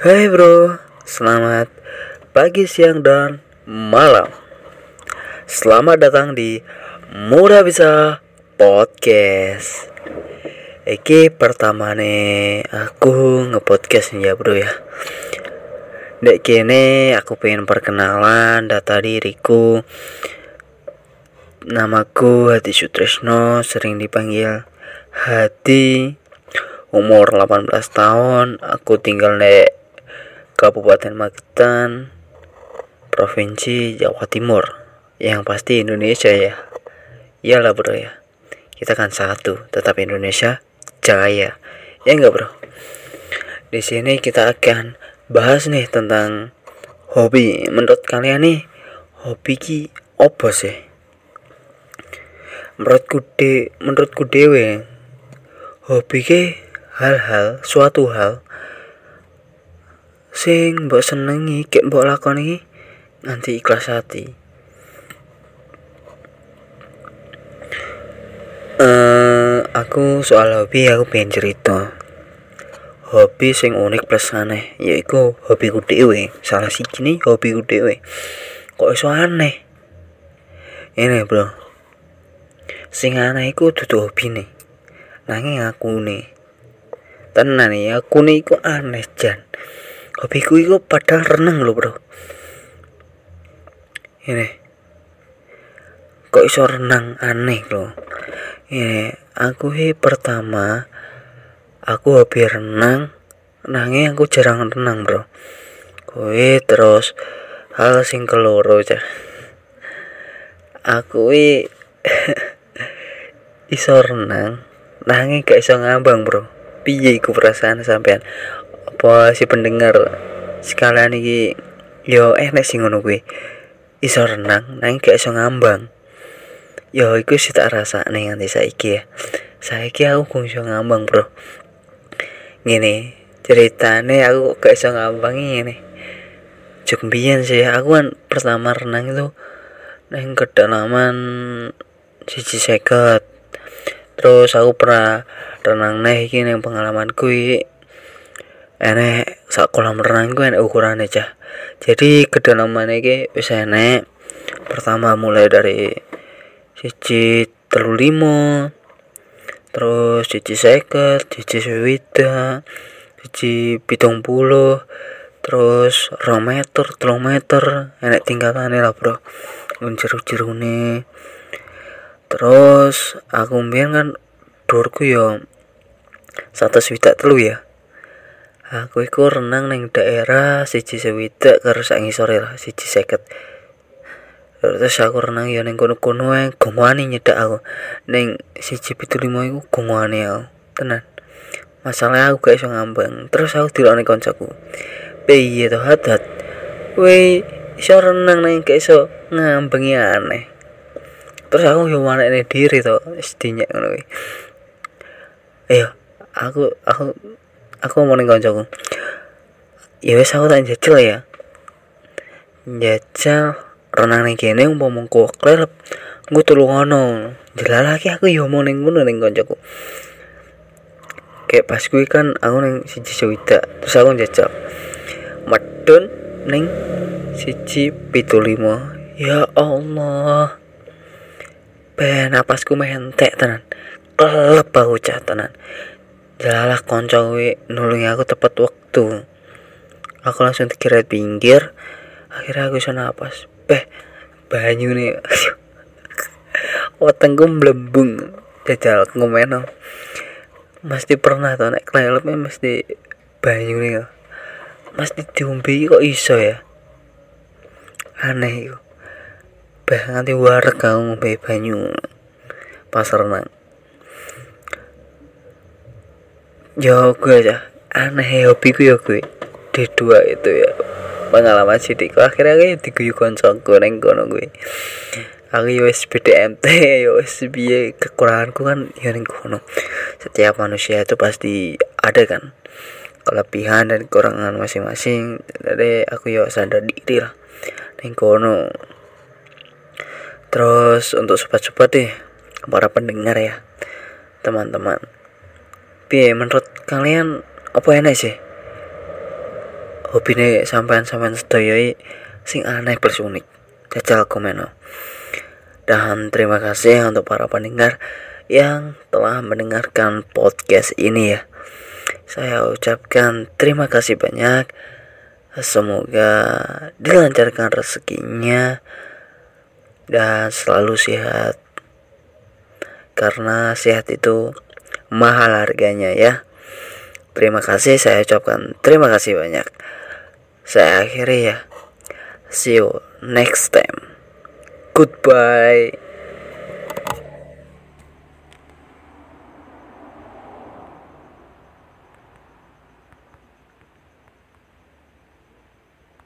Hai bro, selamat pagi, siang, dan malam. Selamat datang di Mudah Bisa Podcast. Iki pertama nih aku ngepodcast ya bro ya. Dek kene aku pengen perkenalan data diriku. Namaku Hati Sutresno sering dipanggil Hati. Umur 18 tahun aku tinggal di Kabupaten Magetan Provinsi Jawa Timur. Yang pasti Indonesia ya. Iyalah bro ya. Kita kan satu tetap Indonesia jaya. Ya enggak bro? Di sini kita akan bahas nih tentang hobi. Menurut kalian nih hobi ki apa sih? Menurutku de menurutku dewe hobi ki hal-hal suatu hal sing mbok senengi kek mbok lakoni nanti ikhlas hati uh, aku soal hobi aku pengen cerita. Hobi sing unik plus aneh yaiku hobiku dewe salah si kini hobiku dewe kok iso aneh? Ini bro. Sing aneh iku dudu hobi nih nanging aku nih tenan ya aku nih aneh jan hobiku iku padahal renang loh bro. Ini. Kok iso renang aneh loh ini aku hi pertama aku hobi renang nanging aku jarang renang bro. Kowe terus hal sing keloro cah aku hi iso renang nanging gak iso ngambang bro. Piye iku perasaan sampean apa si pendengar sekalian iki? Yo enek sing ngono kuwi. Iso renang nang gak iso ngambang. Yo iku sih tak rasa nih nganti saiki ya. Saiki aku kung iso ngambang bro. Ngene ceritane aku gak iso ngambang ini cuk sih aku kan pertama renang itu neng kedalaman siji seket. Terus aku pernah renang nih ning pengalamanku iki enek sak kolam renang ku enek ukurane cah. Jadi kedalaman iki wis enek. Pertama mulai dari siji telu limo terus siji seket siji swida siji pitung puluh terus rong meter telung meter. Enek tingkatannya lah bro. Jeruk nih terus aku mbiyen kan durku yo satu swidak telu ya aku iku renang neng daerah siji swidak karo sak ngisore lah siji seket. Terus aku renang ya neng kono-kono ae gomane nyedak aku. Neng siji pitu lima iku gomane aku tenan. Masalahnya aku gak iso ngambang terus aku dilokne koncoku. Piye to hadat kowe iso renang neng gak iso ngambengi aneh. Terus aku yo manekne diri to wis dinyek ngono kuwi. Ayo aku aku aku ning kancaku ya wes aku tak jajal ya. Jajal renang ning kene umpama gue tolong ngono. Jelas lagi aku yo mau ning ngono ning kayak pas gue kan aku ning siji sewida terus aku jajal. Medun ning siji pitu lima. Ya Allah. Ben napasku mentek tenan. Kelep aku cah tenan jalalah konco kuwi nulungi aku tepat waktu. Aku langsung dikira pinggir. Akhirnya aku bisa napas. Beh banyu nih. Wetengku melembung jajal ngomeno mesti pernah tuh naik klelepnya mesti banyu nih mesti diombe kok iso ya? Aneh bah nganti warek kamu ngombe banyu. Pas renang ya gue aja. Aneh hobiku ya gue di dua itu ya. Pengalaman sidik akhirnya kayak diguyu koncoku neng kono gue aku yo wis BDMT yo biye kekuranganku kan ya neng kono. Setiap manusia itu pasti ada kan. Kelebihan dan kekurangan masing-masing. Jadi aku yo sadar diri lah neng kono. Terus untuk sobat-sobat deh para pendengar ya. Teman-teman piye menurut kalian apa enak sih? Hobine sampean-sampean sedaya sing aneh plus unik. Jajal komen dan terima kasih untuk para pendengar yang telah mendengarkan podcast ini ya. Saya ucapkan terima kasih banyak. Semoga dilancarkan rezekinya dan selalu sehat. Karena sehat itu mahal harganya ya. Terima kasih saya ucapkan terima kasih banyak. Saya akhiri ya. See you next time. Goodbye